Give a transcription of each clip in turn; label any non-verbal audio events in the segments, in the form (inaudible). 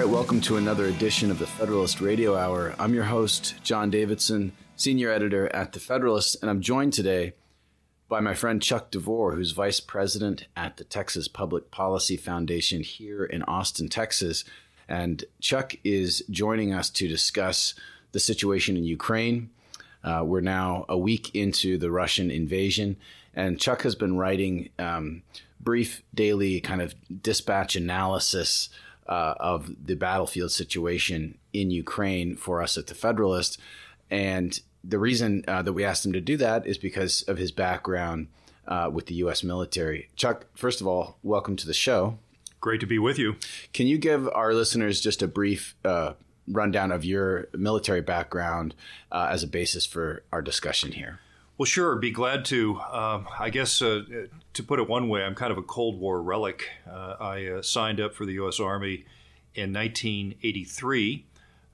Right, welcome to another edition of the Federalist Radio Hour. I'm your host, John Davidson, senior editor at The Federalist, and I'm joined today by my friend Chuck DeVore, who's vice president at the Texas Public Policy Foundation here in Austin, Texas. And Chuck is joining us to discuss the situation in Ukraine. Uh, we're now a week into the Russian invasion, and Chuck has been writing um, brief daily kind of dispatch analysis uh, of the battlefield situation in Ukraine for us at the Federalist. And the reason uh, that we asked him to do that is because of his background uh, with the U.S. military. Chuck, first of all, welcome to the show. Great to be with you. Can you give our listeners just a brief uh, rundown of your military background uh, as a basis for our discussion here? Well, sure. Be glad to. Um, I guess uh, to put it one way, I'm kind of a Cold War relic. Uh, I uh, signed up for the U.S. Army in 1983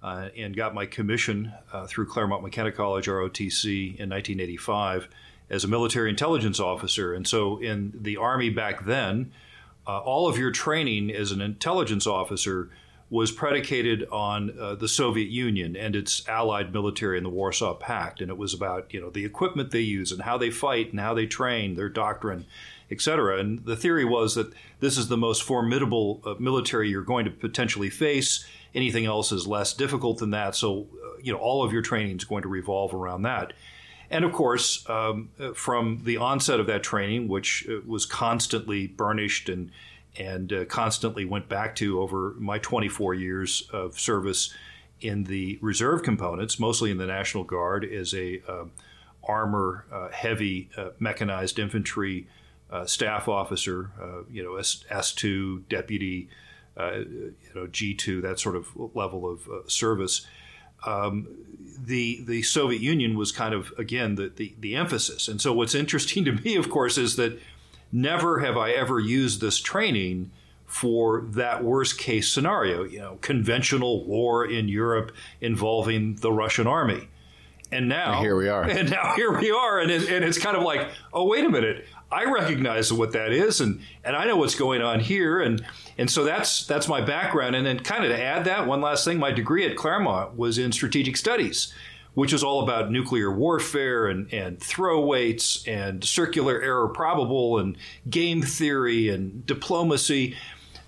uh, and got my commission uh, through Claremont McKenna College, ROTC, in 1985 as a military intelligence officer. And so, in the Army back then, all of your training as an intelligence officer was predicated on uh, the Soviet Union and its allied military in the Warsaw Pact, and it was about you know the equipment they use and how they fight and how they train, their doctrine, etc. And the theory was that this is the most formidable uh, military you're going to potentially face. Anything else is less difficult than that. So uh, you know all of your training is going to revolve around that. And of course, um, uh, from the onset of that training, which uh, was constantly burnished and and uh, constantly went back to over my 24 years of service in the reserve components, mostly in the National Guard, as a uh, armor uh, heavy uh, mechanized infantry uh, staff officer, uh, you know, S two deputy, you know, G two, that sort of level of service. Um, the the Soviet Union was kind of again the, the the emphasis, and so what's interesting to me, of course, is that never have I ever used this training for that worst case scenario, you know, conventional war in Europe involving the Russian army. And now and here we are. (laughs) And now here we are. And, it, and it's kind of like, oh, wait a minute. I recognize what that is, and, and I know what's going on here, and and so that's that's my background. And then kind of to add that one last thing, my degree at Claremont was in strategic studies, which is all about nuclear warfare and, and throw weights and circular error probable and game theory and diplomacy.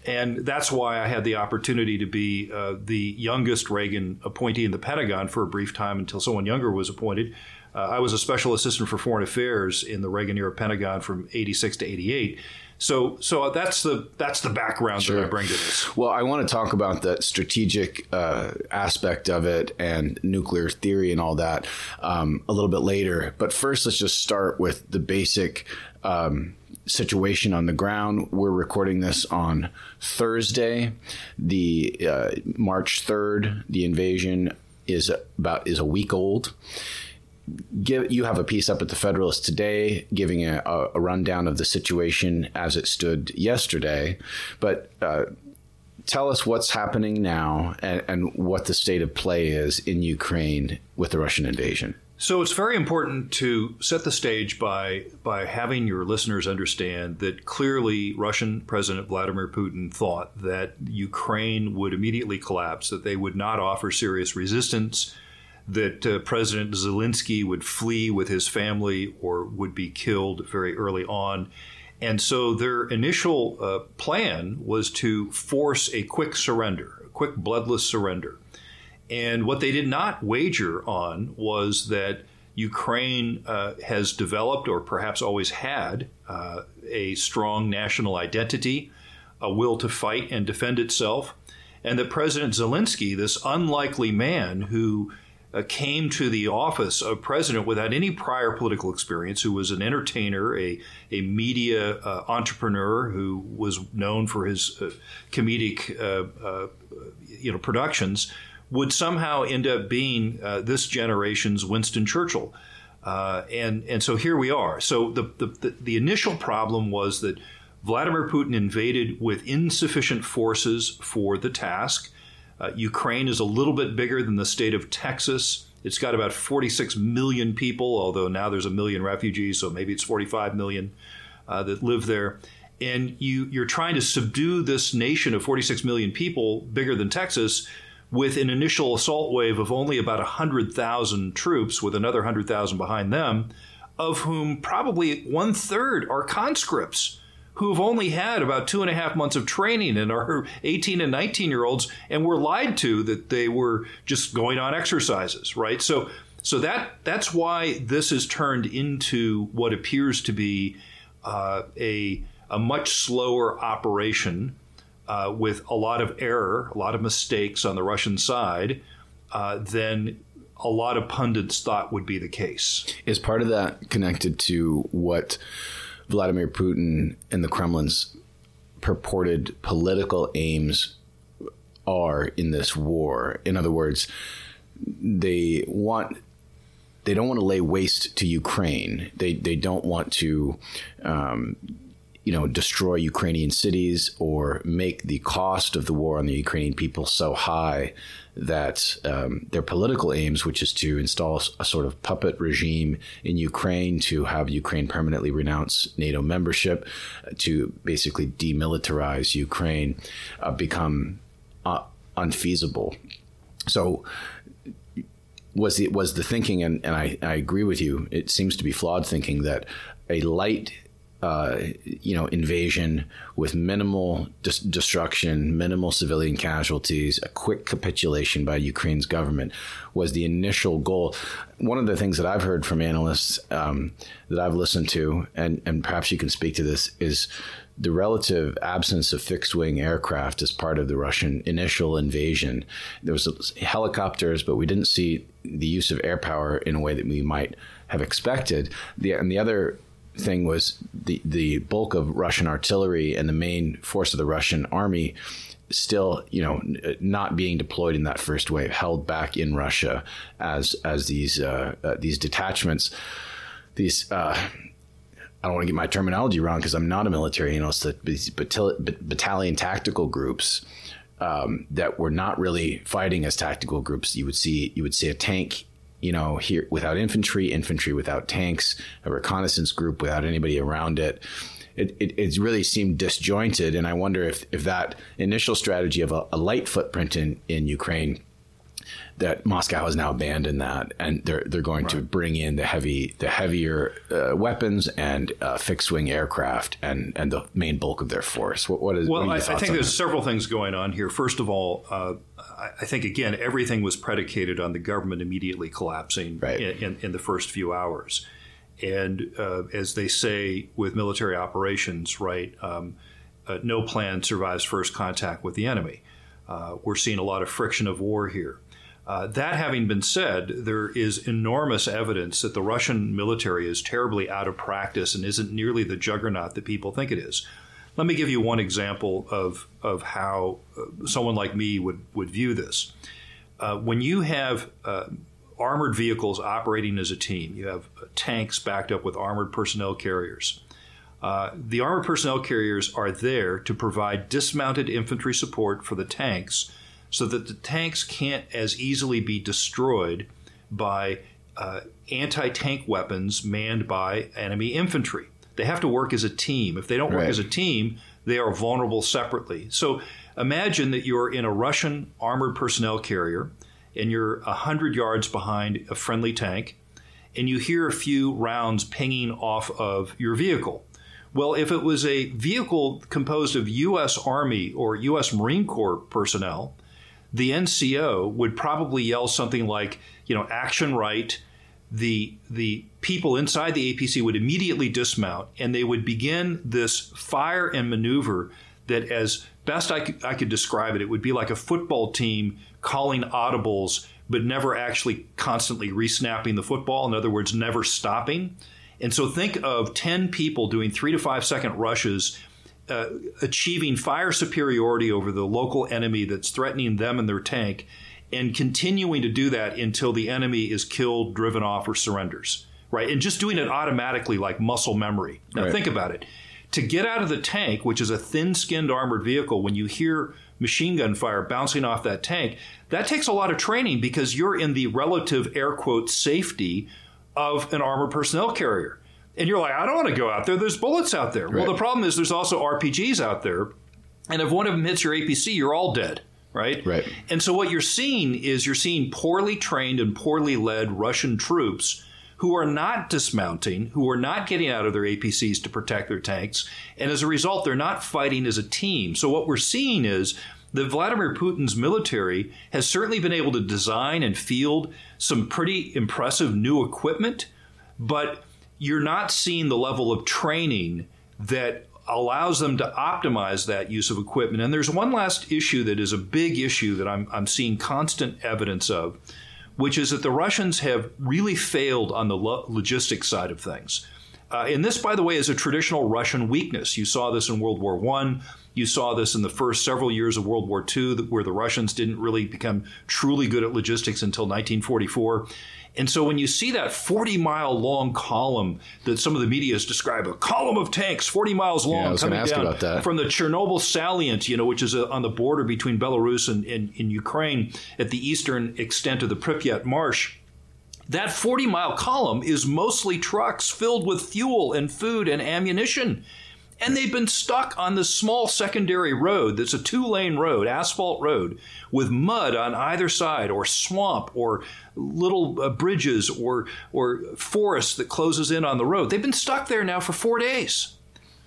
And that's why I had the opportunity to be uh, the youngest Reagan appointee in the Pentagon for a brief time until someone younger was appointed. Uh, I was a special assistant for foreign affairs in the Reagan era Pentagon from 86 to 88. So, so that's the that's the background sure. that I bring to this. Well, I want to talk about the strategic uh, aspect of it and nuclear theory and all that um, a little bit later. But first, let's just start with the basic um, situation on the ground. We're recording this on Thursday, the uh, March third. The invasion is about is a week old give you have a piece up at the Federalist today giving a, a rundown of the situation as it stood yesterday, but. Uh, tell us what's happening now and, and, what the state of play is in Ukraine with the Russian invasion. So it's very important to set the stage by by having your listeners understand that clearly Russian President Vladimir Putin thought that Ukraine would immediately collapse, that they would not offer serious resistance, that uh, President Zelensky would flee with his family or would be killed very early on. And so their initial uh, plan was to force a quick surrender, a quick bloodless surrender. And what they did not wager on was that Ukraine uh, has developed, or perhaps always had, uh, a strong national identity, a will to fight and defend itself, and that President Zelensky, this unlikely man who uh, came to the office of president without any prior political experience, who was an entertainer, a, a media uh, entrepreneur who was known for his uh, comedic uh, uh, you know, productions, would somehow end up being this generation's Winston Churchill. and, and so here we are. So the, the, the initial problem was that Vladimir Putin invaded with insufficient forces for the task. Uh, Ukraine is a little bit bigger than the state of Texas. It's got about 46 million people, although now there's a million refugees, so maybe it's 45 million uh, that live there. and you you're trying to subdue this nation of 46 million people, bigger than Texas, with an initial assault wave of only about 100,000 troops, with another 100,000 behind them, of whom probably one third are conscripts who've only had about two and a half months of training and are 18 and 19 year olds and were lied to that they were just going on exercises, right? So, so that that's why this has turned into what appears to be uh, a a much slower operation uh, with a lot of error, a lot of mistakes on the Russian side uh, than a lot of pundits thought would be the case. Is part of that connected to what Vladimir Putin and the Kremlin's purported political aims are in this war? In other words, they want they don't want to lay waste to Ukraine. They they don't want to um, you know, destroy Ukrainian cities or make the cost of the war on the Ukrainian people so high that um, their political aims, which is to install a sort of puppet regime in Ukraine, to have Ukraine permanently renounce NATO membership, to basically demilitarize Ukraine, uh, become uh, unfeasible. So was the was the thinking, and, and I, I agree with you. It seems to be flawed thinking that a light uh, you know, invasion with minimal dis- destruction, minimal civilian casualties, a quick capitulation by Ukraine's government was the initial goal. One of the things that I've heard from analysts um, that I've listened to, and, and perhaps you can speak to this, is the relative absence of fixed wing aircraft as part of the Russian initial invasion. There was helicopters, but we didn't see the use of air power in a way that we might have expected. The, and the other thing was the the bulk of Russian artillery and the main force of the Russian army still, you know, not being deployed in that first wave, held back in Russia as as these uh, uh, these detachments, these. Uh, I don't want to get my terminology wrong because I'm not a military analyst. These battalion tactical groups um, that were not really fighting as tactical groups. You would see you would see a tank you know, here without infantry, infantry without tanks, a reconnaissance group without anybody around it. It, it, it really seemed disjointed. And I wonder if, if that initial strategy of a, a light footprint in, in Ukraine that Moscow has now abandoned that, and they're they're going right. to bring in the heavy the heavier uh, weapons and uh, fixed wing aircraft and and the main bulk of their force. What, what is well? What I, I, think there's that? several things going on here. First of all, uh, I think again everything was predicated on the government immediately collapsing right. in, in, in, the first few hours, and uh, as they say with military operations, right. Um, uh, no plan survives first contact with the enemy. Uh, we're seeing a lot of friction of war here. Uh, that having been said, there is enormous evidence that the Russian military is terribly out of practice and isn't nearly the juggernaut that people think it is. Let me give you one example of, of how uh, someone like me would, would view this. Uh, when you have uh, armored vehicles operating as a team, you have tanks backed up with armored personnel carriers. Uh, the armored personnel carriers are there to provide dismounted infantry support for the tanks so that the tanks can't as easily be destroyed by uh, anti tank weapons manned by enemy infantry. They have to work as a team. If they don't work right. as a team, they are vulnerable separately. So imagine that you're in a Russian armored personnel carrier and you're 100 yards behind a friendly tank and you hear a few rounds pinging off of your vehicle. Well, if it was a vehicle composed of U.S. Army or U.S. Marine Corps personnel, the NCO would probably yell something like, you know, action right. The the people inside the APC would immediately dismount and they would begin this fire and maneuver that, as best I could, I could describe it, it would be like a football team calling audibles but never actually constantly resnapping the football. In other words, never stopping. And so think of 10 people doing three to five second rushes uh, achieving fire superiority over the local enemy that's threatening them and their tank, and continuing to do that until the enemy is killed, driven off, or surrenders. Right, and just doing it automatically like muscle memory. Now right. think about it. To get out of the tank, which is a thin-skinned armored vehicle, when you hear machine gun fire bouncing off that tank, that takes a lot of training because you're in the relative air quote safety of an armored personnel carrier And you're like, I don't want to go out there. There's bullets out there. Right. Well, the problem is there's also RPGs out there. And if one of them hits your APC, you're all dead right? Right. And so what you're seeing is you're seeing poorly trained and poorly led Russian troops who are not dismounting, who are not getting out of their APCs to protect their tanks, and as a result, they're not fighting as a team. So what we're seeing is that Vladimir Putin's military has certainly been able to design and field some pretty impressive new equipment, but you're not seeing the level of training that allows them to optimize that use of equipment. And there's one last issue that is a big issue that I'm, I'm seeing constant evidence of, which is that the Russians have really failed on the lo- logistics side of things. Uh, and this, by the way, is a traditional Russian weakness. You saw this in World War I. You saw this in the first several years of World War II, where the Russians didn't really become truly good at logistics until 1944. And so when you see that 40 mile long column that some of the media has described, a column of tanks 40 miles long yeah, coming down from the Chernobyl salient, you know, which is a, on the border between Belarus and, and, and Ukraine at the eastern extent of the Pripyat Marsh. That 40 mile column is mostly trucks filled with fuel and food and ammunition. And they've been stuck on this small secondary road that's a two lane road, asphalt road, with mud on either side, or swamp, or little uh, bridges, or, or forest that closes in on the road. They've been stuck there now for four days,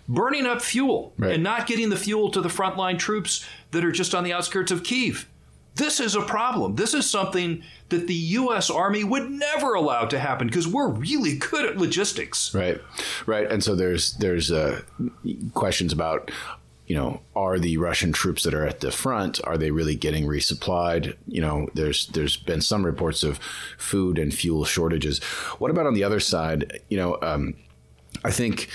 burning up fuel right. and not getting the fuel to the frontline troops that are just on the outskirts of Kiev. This is a problem. This is something that the U.S. Army would never allow to happen because we're really good at logistics. Right, right. And so there's there's uh, questions about you know, are the Russian troops that are at the front are they really getting resupplied? You know, there's there's been some reports of food and fuel shortages. What about on the other side? You know, um, I think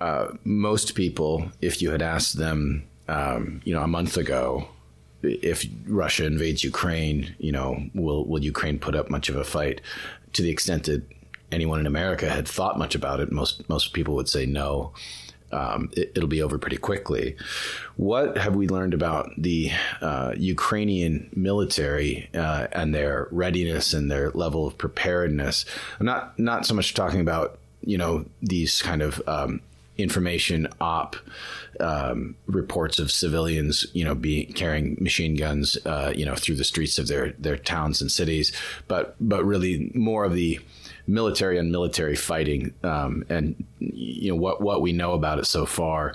uh, most people, if you had asked them, um, you know, a month ago, if Russia invades Ukraine, you know, will will Ukraine put up much of a fight? To the extent that anyone in America had thought much about it, most most people would say no. Um, it, will be over pretty quickly. What have we learned about the uh, Ukrainian military uh, and their readiness and their level of preparedness? I'm not not so much talking about you know these kind of um, information op um, reports of civilians, you know, being carrying machine guns, uh, you know, through the streets of their their towns and cities, but but really more of the military and military fighting, um, and you know what what we know about it so far.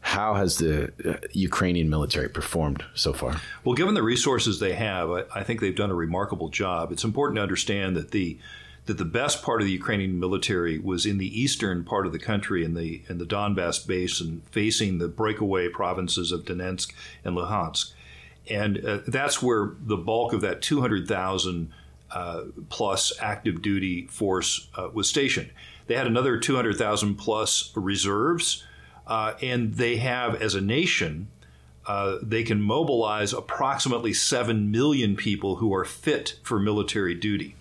How has the uh, Ukrainian military performed so far? Well, given the resources they have, I, I think they've done a remarkable job. It's important to understand that the that the best part of the Ukrainian military was in the eastern part of the country in the in the Donbass basin, facing the breakaway provinces of Donetsk and Luhansk, and uh, that's where the bulk of that 200,000 uh, plus active duty force uh, was stationed. They had another 200,000 plus reserves, uh, and they have, as a nation, uh, they can mobilize approximately 7 million people who are fit for military duty.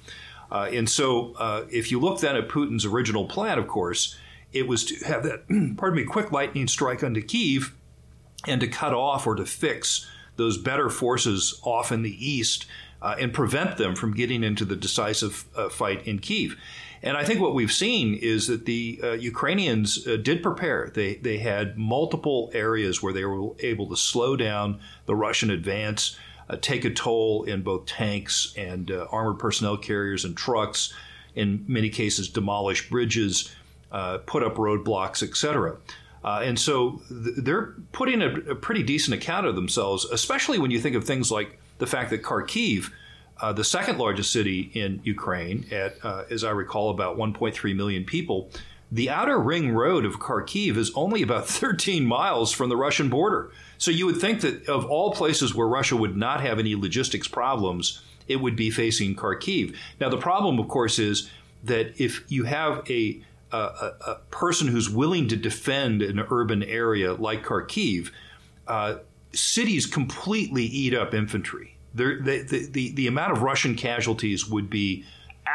Uh, and so, uh, if you look then at Putin's original plan, of course, it was to have that, (clears throat) pardon me, quick lightning strike onto Kiev and to cut off or to fix those better forces off in the east uh, and prevent them from getting into the decisive uh, fight in Kiev. And I think what we've seen is that the uh, Ukrainians uh, did prepare. They they had multiple areas where they were able to slow down the Russian advance take a toll in both tanks and uh, armored personnel carriers and trucks, in many cases, demolish bridges, uh, put up roadblocks, etc. Uh, and so th- they're putting a, a, pretty decent account of themselves, especially when you think of things like the fact that Kharkiv, uh, the second largest city in Ukraine, at uh, as I recall, about 1.3 million people, the outer ring road of Kharkiv is only about (laughs) 13 miles from the Russian border. So you would think that of all places where Russia would not have any logistics problems, it would be facing Kharkiv. Now, the problem, of course, is that if you have a, a, a person who's willing to defend an urban area like Kharkiv, uh, cities completely eat up infantry. The, the, the, the amount of Russian casualties would be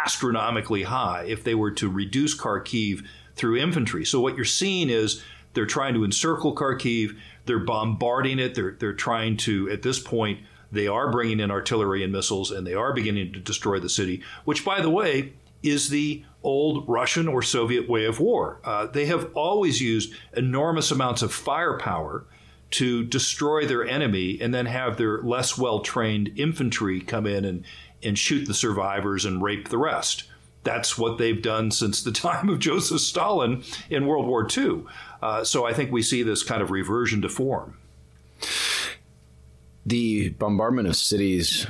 astronomically high if they were to reduce Kharkiv through infantry. So what you're seeing is they're trying to encircle Kharkiv. They're bombarding it. They're they're trying to at this point they are bringing in artillery and missiles and they are beginning to destroy the city. Which, by the way, is the old Russian or Soviet way of war. Uh, they have always used enormous amounts of firepower to destroy their enemy and then have their less well trained infantry come in and, and shoot the survivors and rape the rest. That's what they've done since the (laughs) time of Joseph Stalin in World War II. Uh, so I think we see this kind of reversion to form. The bombardment of cities,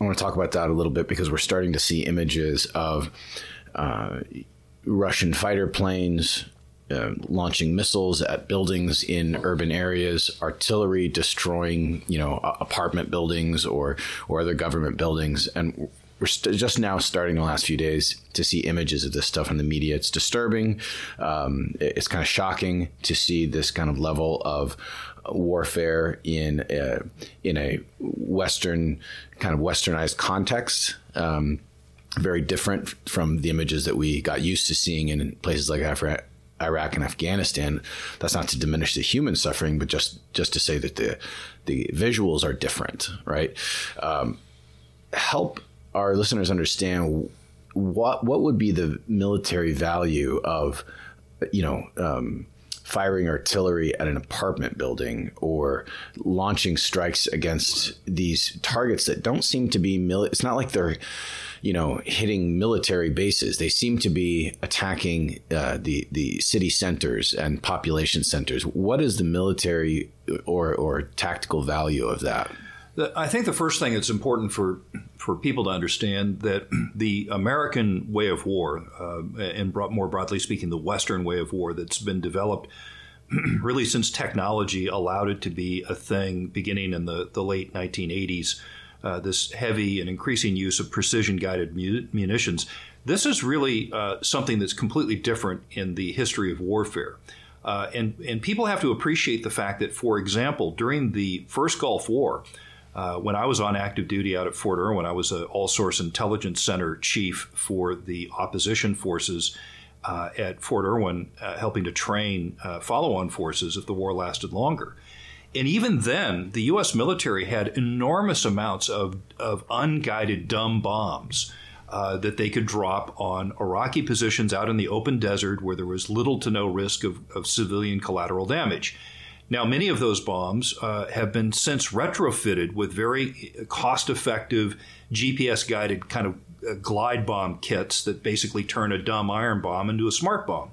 I want to talk about that a little bit because we're starting to see images of uh, Russian fighter planes uh, launching missiles at buildings in urban areas, artillery destroying, you know, apartment buildings or or other government buildings, and we're st- just now starting the last few days to see images of this stuff in the media. It's disturbing. Um, it's kind of shocking to see this kind of level of warfare in a, in a Western kind of Westernized context. Um, very different from the images that we got used to seeing in places like Africa. Iraq and Afghanistan. That's not to diminish the human suffering, but just just to say that the the visuals are different, right? Um, help our listeners understand what what would be the military value of you know um, firing artillery at an apartment building or launching strikes against these targets that don't seem to be mil- it's not like they're you know, hitting military bases. They seem to be attacking uh, the the city centers and population centers. What is the military or or tactical value of that? I think the first thing it's important for for people to understand that (clears throat) the American way of war, uh, and more broadly speaking, the Western way of war that's been developed (clears throat) really since technology allowed it to be a thing beginning in the, the late 1980s uh, this heavy and increasing use of precision guided mu- munitions. This is really uh, something that's completely different in the history of warfare. Uh, and, and people have to appreciate the fact that, for example, during the first Gulf War, uh, when I was on active duty out at Fort Irwin, I was an all source intelligence center chief for the opposition forces uh, at Fort Irwin, uh, helping to train uh, follow on forces if the war lasted longer. And even then, the U.S. military had enormous amounts of, of unguided dumb bombs uh, that they could drop on Iraqi positions out in the open desert where there was little to no risk of, of civilian collateral damage. Now, many of those bombs uh, have been since retrofitted with very cost effective GPS guided kind of uh, glide bomb kits that basically turn a dumb iron bomb into a smart bomb.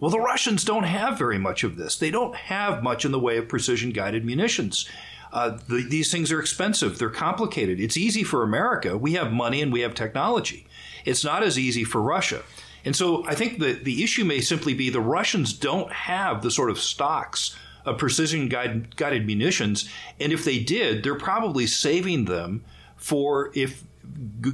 Well, the Russians don't have very much of this. They don't have much in the way of precision guided munitions. Uh, the, these things are expensive, they're complicated. It's easy for America. We have money and we have technology. It's not as easy for Russia. And so I think that the issue may simply be the Russians don't have the sort of stocks of precision guided, guided munitions. And if they did, they're probably saving them for if,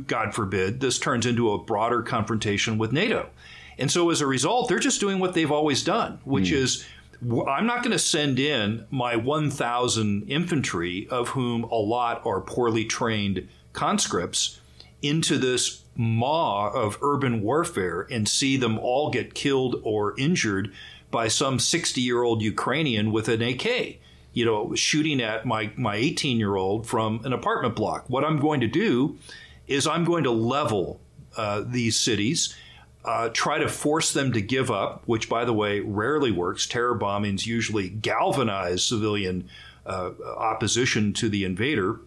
God forbid, this turns into a broader confrontation with NATO. And so as a result, they're just doing what they've always done, which mm. is I'm not going to send in my 1,000 infantry, of whom a lot are poorly trained conscripts, into this maw of urban warfare and see them all get killed or injured by some 60 year old Ukrainian with an AK, you know, shooting at my, my 18 year old from an apartment block. What I'm going to do is I'm going to level uh, these cities uh, try to force them to give up, which, by the way, rarely works. Terror bombings usually galvanize civilian uh, opposition to the invader.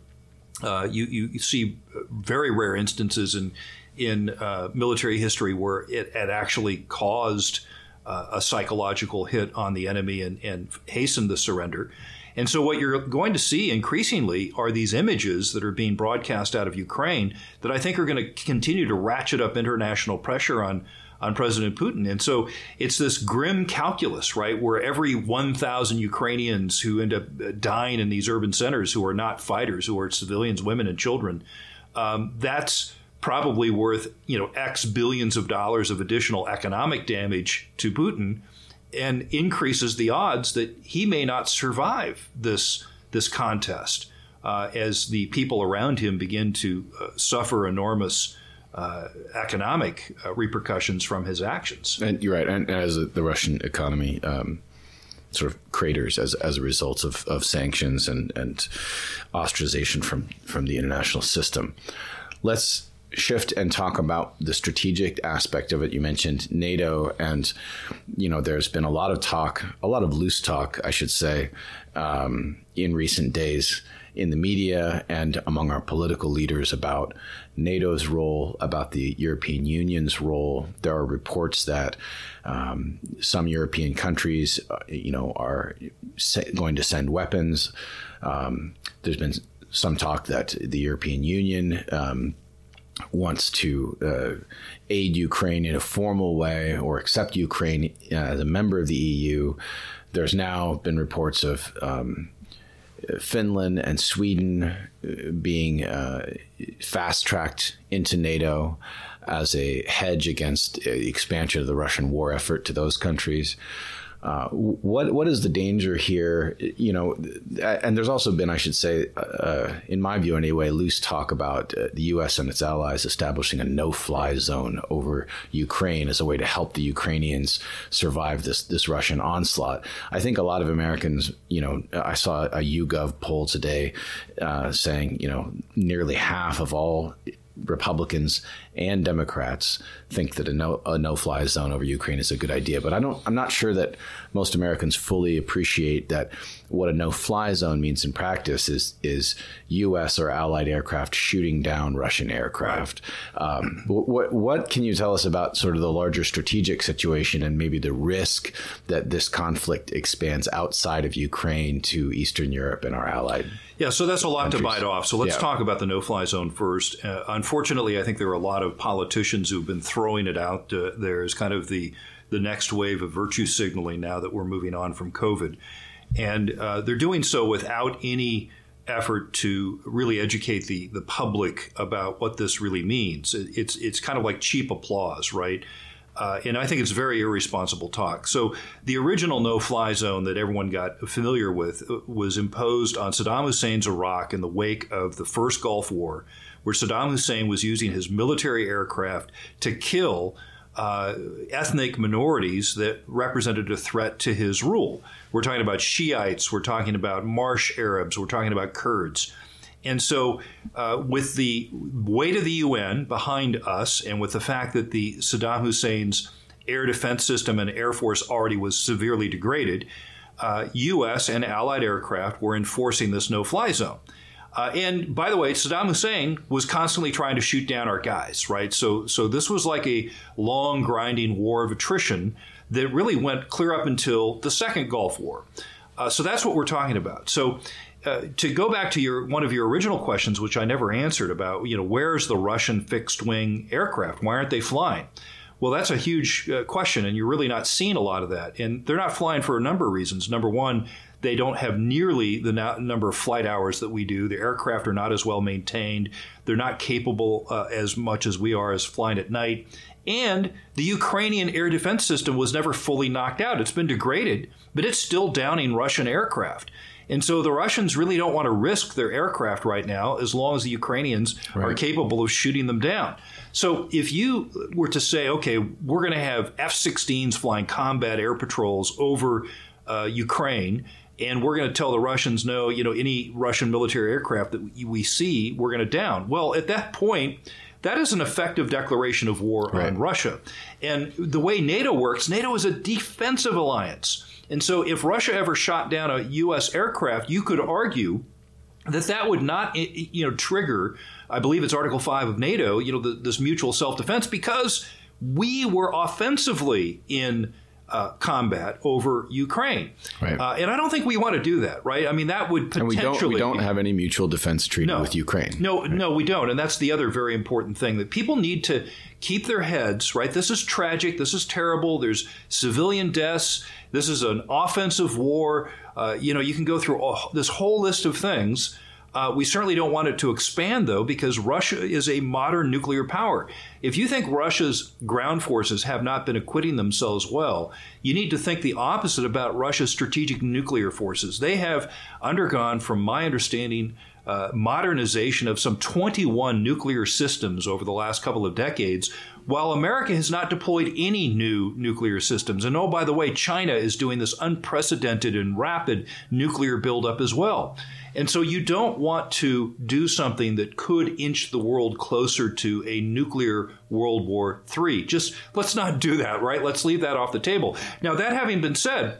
Uh, you, you, see very rare instances in in uh, military history where it had actually caused uh, a psychological hit on the enemy and, and hastened the surrender. And so, what you're going to see increasingly are these images that are being broadcast out of Ukraine that I think are going to continue to ratchet up international pressure on on President Putin. And so it's this grim calculus, right, where every 1,000 Ukrainians who end up uh, dying in these urban centers who are not fighters, who are civilians, women, and children, um, that's probably worth you know X billions of dollars of additional economic damage to Putin and increases the odds that he may not survive this this contest uh, as the people around him begin to uh, suffer enormous uh, economic uh, repercussions from his actions. And you're right. And as the Russian economy um, sort of craters as, as a result of, of sanctions and, and ostracization from, from the international system, let's shift and talk about the strategic aspect of it. You mentioned NATO, and you know there's been a lot of talk, a lot of loose talk, I should say, um, in recent days in the media and among our political leaders about NATO's role, about the European Union's role. There are reports that um, some European countries, uh, you know, are going to send weapons. Um, there's been some talk that the European Union um, wants to uh, aid Ukraine in a formal way or accept Ukraine uh, as a member of the EU. There's now been reports of um, Finland and Sweden uh, being uh, fast tracked into NATO as a hedge against the expansion of the Russian war effort to those countries. Uh, what what is the danger here? You know, and there's also been, I should say, uh, in my view anyway, loose talk about uh, the U.S. and its allies establishing a no-fly zone over Ukraine as a way to help the Ukrainians survive this this Russian onslaught. I think a lot of Americans, you know, I saw a YouGov poll today uh, saying, you know, nearly half of all Republicans and Democrats think that a no a no fly zone over Ukraine is a good idea, but I don't. I'm not sure that most Americans fully appreciate that what a no fly zone means in practice is is U.S. or allied aircraft shooting down Russian aircraft. Um, what what can you tell us about sort of the larger strategic situation and maybe the risk that this conflict expands outside of Ukraine to Eastern Europe and our allied? Yeah, so that's a lot countries. to bite off. So let's yeah. talk about the no fly zone first. Uh, unfortunately, I think there are a lot of politicians who've been throwing it out uh, there as kind of the, the next wave of virtue signaling now that we're moving on from COVID. And uh, they're doing so without any effort to really educate the, the public about what this really means. It's, it's kind of like cheap applause, right? Uh, and I think it's very irresponsible talk. So the original no-fly zone that everyone got familiar with uh, was imposed on Saddam Hussein's Iraq in the wake of the first Gulf War, where Saddam Hussein was using his military aircraft to kill uh, ethnic minorities that represented a threat to his rule. We're talking about Shiites, we're talking about Marsh Arabs, we're talking about Kurds. And so, uh, with the weight of the UN behind us, and with the fact that the Saddam Hussein's air defense system and air force already was severely degraded, uh, U.S. and allied aircraft were enforcing this no-fly zone. Uh, and by the way, Saddam Hussein was constantly trying to shoot down our guys, right? So, so this was like a long, grinding war of attrition that really went clear up until the second Gulf War. Uh, so that's what we're talking about. So uh, to go back to your one of your original questions, which I never answered about, you know, where's the Russian fixed wing aircraft? Why aren't they flying? Well, that's a huge uh, question, and you're really not seeing a lot of that. And they're not flying for a number of reasons. Number one, they don't have nearly the na- number of flight hours that we do. The aircraft are not as well maintained. They're not capable uh, as much as we are as flying at night. And the Ukrainian air defense system was never fully knocked out. It's been degraded, but it's still downing Russian aircraft. And so the Russians really don't want to risk their aircraft right now as long as the Ukrainians right. are capable of shooting them down. So if you were to say, okay, we're going to have F 16s flying combat air patrols over uh, Ukraine, and we're going to tell the Russians, no, you know, any Russian military aircraft that we see, we're going to down. Well, at that point, that is an effective declaration of war right. on Russia. And the way NATO works, NATO is a defensive alliance. And so if Russia ever shot down a U.S. aircraft, you could argue that that would not you know trigger i believe it's article 5 of nato you know the, this mutual self-defense because we were offensively in uh, combat over Ukraine, right. uh, and I don't think we want to do that, right? I mean, that would potentially. And we don't, we don't have any mutual defense treaty no, with Ukraine. No, right. no, we don't, and that's the other very important thing that people need to keep their heads right. This is tragic. This is terrible. There's civilian deaths. This is an offensive war. Uh, you know, you can go through all, this whole list of things. Uh, we certainly don't want it to expand, though, because Russia is a modern nuclear power. If you think Russia's ground forces have not been acquitting themselves well, you need to think the opposite about Russia's strategic nuclear forces. They have undergone, from my understanding, uh, modernization of some 21 nuclear systems over the last couple of decades, while America has not deployed any new nuclear systems. And oh, by the way, China is doing this unprecedented and rapid nuclear buildup as well. And so you don't want to do something that could inch the world closer to a nuclear World War III. Just let's not do that, right? Let's leave that off the table. Now, that having been said,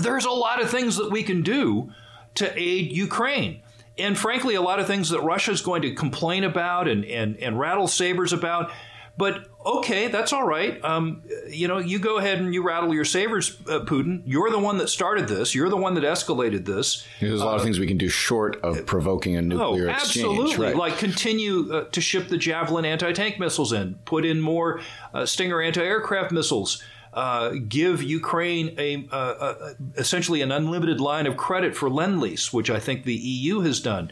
there's a lot of things that we can do to aid Ukraine. And frankly, a lot of things that Russia is going to complain about and, and, and rattle sabers about. But okay, that's all right. Um, you know, you go ahead and you rattle your sabers, uh, Putin. You're the one that started this. You're the one that escalated this. There's a lot uh, of things we can do short of provoking a nuclear oh, absolutely. exchange. Right. Like continue uh, to ship the Javelin anti-tank missiles in, put in more uh, Stinger anti-aircraft missiles. Uh, give Ukraine a, uh, essentially an unlimited line of credit for lend lease, which I think the EU has done.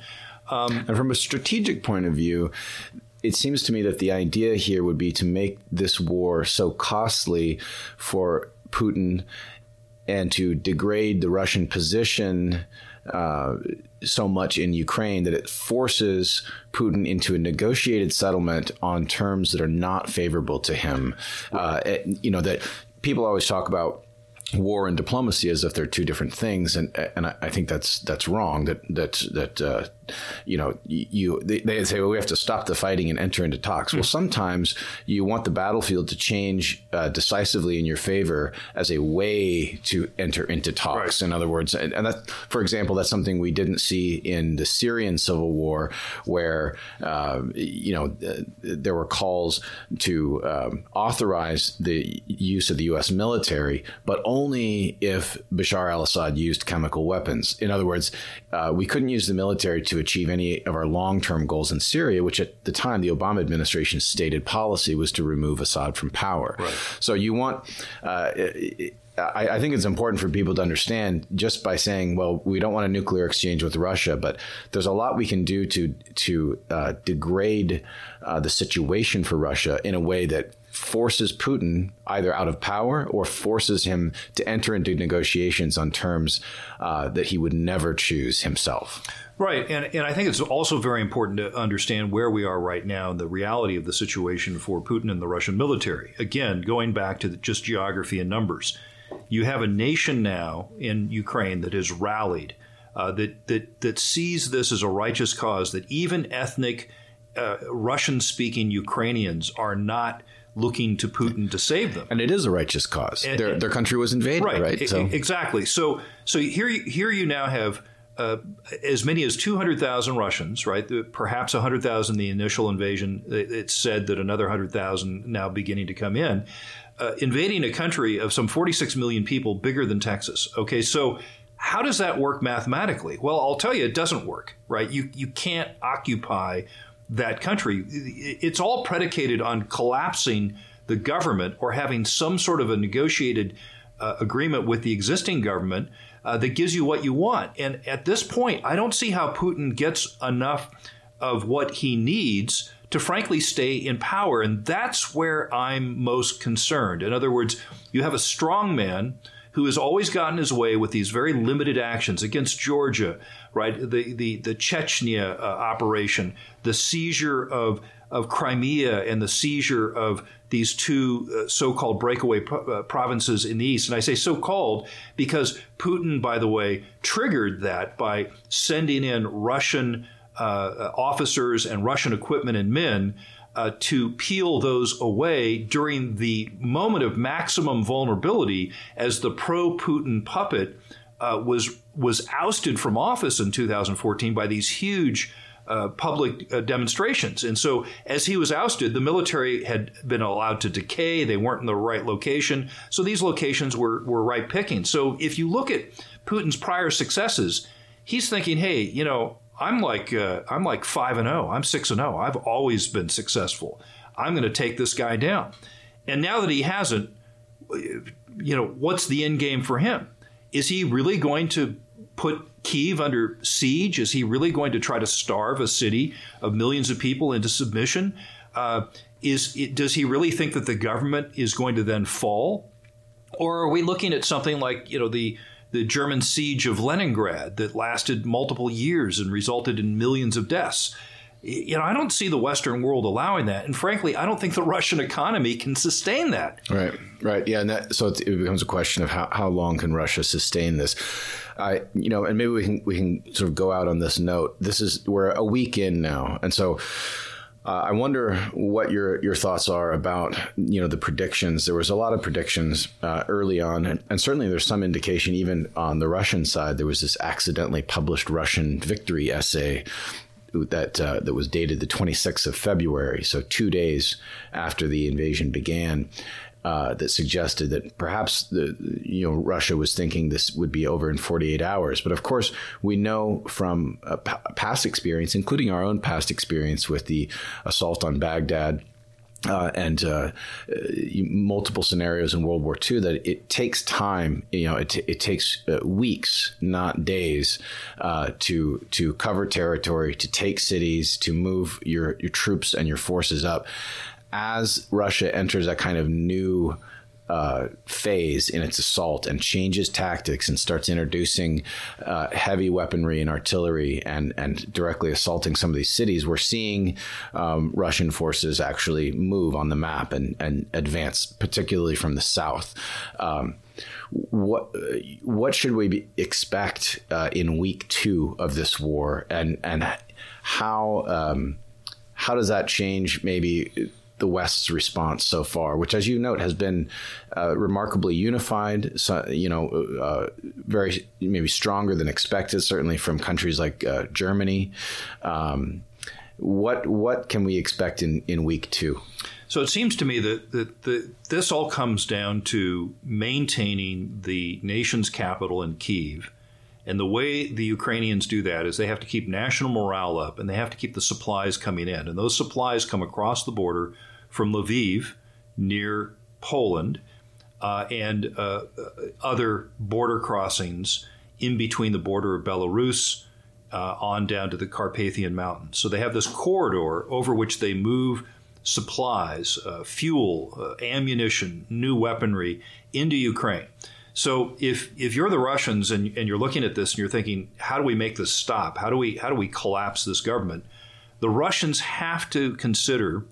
Um, and from a strategic point of view, it seems to me that the idea here would be to make this war so costly for Putin and to degrade the Russian position uh, so much in Ukraine that it forces Putin into a negotiated settlement on terms that are not favorable to him. Uh, you know that people always talk about war and diplomacy as if they're two different things, and and I, think that's that's wrong. That that that uh, you know you they, they, say well we have to stop the fighting and enter into talks. Mm. Well, sometimes you want the battlefield to change uh, decisively in your favor as a way to enter into talks. Right. In other words, and, and, that for example, that's something we didn't see in the Syrian civil war, where uh, you know there were calls to um, authorize the use of the U.S. military, but only if Bashar al-Assad used chemical weapons. In other words, uh, we couldn't use the military to achieve any of our long term goals in Syria, which at the time the Obama administration stated policy was to remove Assad from power. Right. So you want. Uh, I, I, think it's important for people to understand just by saying, well, we don't want a nuclear exchange with Russia, but there's a lot we can do to to uh, degrade uh, the situation for Russia in a way that forces Putin either out of power or forces him to enter into negotiations on terms uh, that he would never choose himself. Right. And, and I think it's also very important to understand where we are right now and the reality of the situation for Putin and the Russian military. Again, going back to just geography and numbers, you have a nation now in Ukraine that has rallied, uh, that, that, that sees this as a righteous cause, that even ethnic uh, Russian speaking Ukrainians are not looking to Putin to save them. And it is a righteous cause. And, their, their country was invaded, right? right? So. Exactly. So so here here you now have uh, as many as 200,000 Russians, right? Perhaps 100,000 the initial invasion. It's said that another 100,000 now beginning to come in, uh, invading a country of some 46 million people, bigger than Texas. Okay, so how does that work mathematically? Well, I'll tell you, it doesn't work, right? You you can't occupy that country. It's all predicated on collapsing the government or having some sort of a negotiated uh, agreement with the existing government uh, that gives you what you want. And at this point, I don't see how Putin gets enough of what he needs to frankly stay in power. And that's where I'm most concerned. In other words, you have a strong man who has always gotten his way with these very limited actions against Georgia, right? The the the Chechnya uh, operation, the seizure of of Crimea, and the seizure of these two uh, so-called breakaway pro- uh, provinces in the east. And I say so-called because Putin, by the way, triggered that by sending in Russian officers and Russian equipment and men uh, to peel those away during the moment of maximum vulnerability as the pro Putin puppet uh, was, was ousted from office in 2014 by these huge. Uh, public uh, demonstrations. And so, as he was ousted, the military had been allowed to decay. They weren't in the right location. So, these locations were, were right picking. So, if you look at Putin's prior successes, he's thinking, hey, you know, I'm like uh, I'm like five and zero. Oh. I'm six and zero. Oh. I've always been successful. I'm going to take this guy down. And now that he hasn't, you know, what's the end game for him? Is he really going to put Kiev under siege? Is he really going to try to starve a city of millions of people into submission? Uh, is does he really think that the government is going to then fall, or are we looking at something like you know the the German siege of Leningrad that lasted multiple years and resulted in millions of deaths. You know, I don't see the Western world allowing that, and frankly, I don't think the Russian economy can sustain that. Right, right, yeah, and that, so it becomes a question of how, how long can Russia sustain this. I, you know, and maybe we can we can sort of go out on this note. This is we're a week in now, and so uh, I wonder what your your thoughts are about you know the predictions. There was a lot of predictions uh, early on, and, and, certainly there's some indication even on the Russian side. There was this accidentally published Russian victory essay that uh, that was dated the 26th of February, so two days after the invasion began, uh, that suggested that perhaps the you know Russia was thinking this would be over in 48 hours. But of course, we know from past experience, including our own past experience with the assault on Baghdad. Uh, and uh, multiple scenarios in World War II that it takes time. You know, it, it takes uh, weeks, not days, uh, to to cover territory, to take cities, to move your your troops and your forces up as Russia enters a kind of new uh, phase in its assault and changes tactics and starts introducing uh, heavy weaponry and artillery and and directly assaulting some of these cities, we're seeing um, Russian forces actually move on the map and and advance, particularly from the south. Um, what what should we be, expect uh, in week two of this war, and and how um, how does that change maybe the West's response so far, which, as you note, has been uh, remarkably unified. So, you know, uh, very maybe stronger than expected, certainly from countries like uh, Germany. Um, what what can we expect in, in week two? So it seems to me that, that, that this all comes down to maintaining the nation's capital in Kiev. And the way the Ukrainians do that is they have to keep national morale up and they have to keep the supplies coming in. And those supplies come across the border from Lviv near Poland uh, and uh, other border crossings in between the border of Belarus uh, on down to the Carpathian Mountains. So they have this corridor over which they move supplies, uh, fuel, uh, ammunition, new weaponry into Ukraine. So if if you're the Russians and, and you're looking at this and you're thinking, how do we make this stop? How do we how do we collapse this government? The Russians have to consider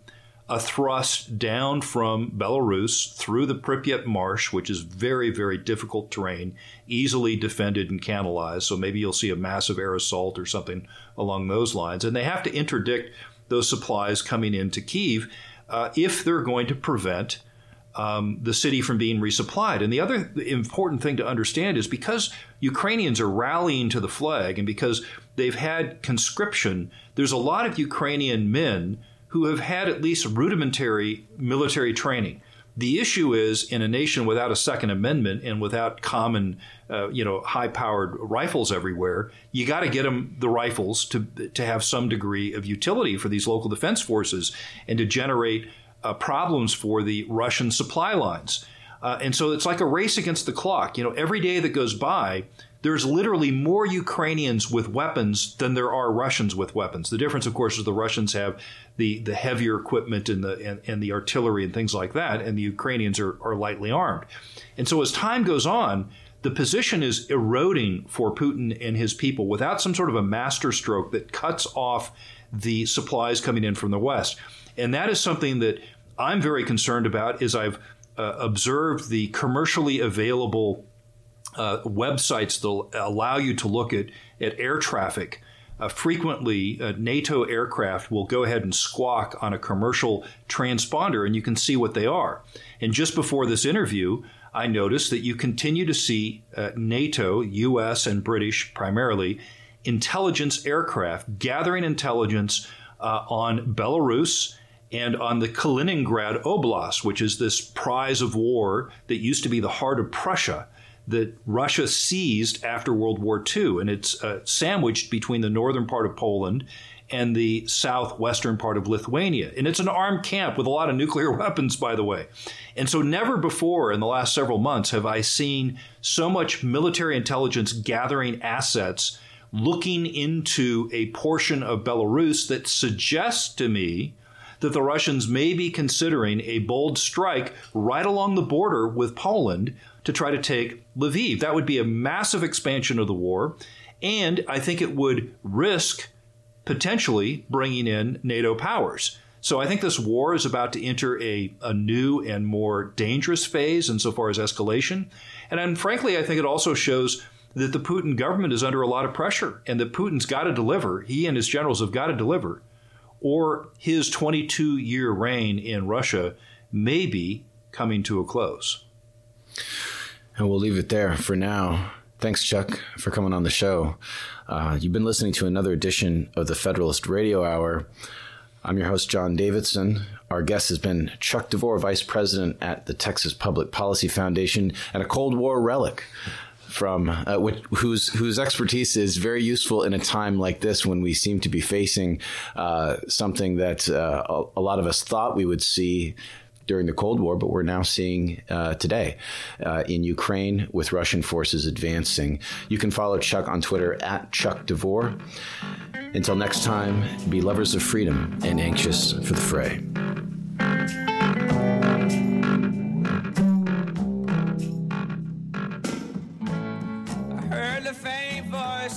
a thrust down from Belarus through the Pripyat Marsh, which is very, very difficult terrain, easily defended and canalized. So maybe you'll see a massive air assault or something along those lines. And they have to interdict those supplies coming into Kiev uh, if they're going to prevent um, the city from being resupplied. And the other important thing to understand is because Ukrainians are rallying to the flag and because they've had conscription, there's a lot of Ukrainian men who have had at least rudimentary military training. The issue is in a nation without a Second Amendment and without common, uh, you know, high-powered rifles everywhere, you got to get them the rifles to to have some degree of utility for these local defense forces and to generate uh, problems for the Russian supply lines. Uh, and so it's like a race against the clock. You know, every day that goes by, there's literally more Ukrainians with weapons than there are Russians with weapons. The difference, of course, is the Russians have the, the heavier equipment and the and, and the artillery and things like that, and the Ukrainians are, are lightly armed. And so as time goes on, the position is eroding for Putin and his people without some sort of a master stroke that cuts off the supplies coming in from the West. And that is something that I'm very concerned about as I've uh, observed the commercially available uh, websites that allow you to look at, at air traffic. Uh, frequently, uh, NATO aircraft will go ahead and squawk on a commercial transponder, and you can see what they are. And just before this interview, I noticed that you continue to see uh, NATO, US, and British primarily, intelligence aircraft gathering intelligence uh, on Belarus and on the Kaliningrad Oblast, which is this prize of war that used to be the heart of Prussia that Russia seized after World War II. And it's uh, sandwiched between the northern part of Poland and the southwestern part of Lithuania. And it's an armed camp with a lot of nuclear (laughs) weapons, by the way. And so, never before in the last several months have I seen so much military intelligence gathering assets looking into a portion of Belarus that suggests to me that the Russians may be considering a bold strike right along the border with Poland to try to take Lviv. That would be a massive expansion of the war, and I think it would risk potentially bringing in NATO powers. So I think this war is about to enter a, a new and more dangerous phase insofar as escalation. And, and frankly, I think it also shows that the Putin government is under a lot of pressure and that Putin's got to deliver. He and his generals have got to deliver, or his 22 year reign in Russia may be coming to a close. And we'll leave it there for now. Thanks, Chuck, for coming on the show. Uh, you've been listening to another edition of the Federalist Radio Hour. I'm your host, John Davidson. Our guest has been Chuck DeVore, Vice President at the Texas Public Policy Foundation and a Cold War relic from uh, which, whose whose expertise is very useful in a time like this when we seem to be facing uh, something that uh, a, a, lot of us thought we would see during the Cold War, but we're now seeing uh, today uh, in Ukraine with Russian forces advancing. You can follow Chuck on Twitter at Chuck DeVore. Until next time, be lovers of freedom and anxious for the fray.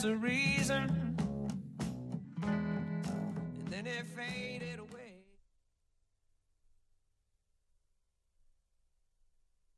reason, and then it faded away.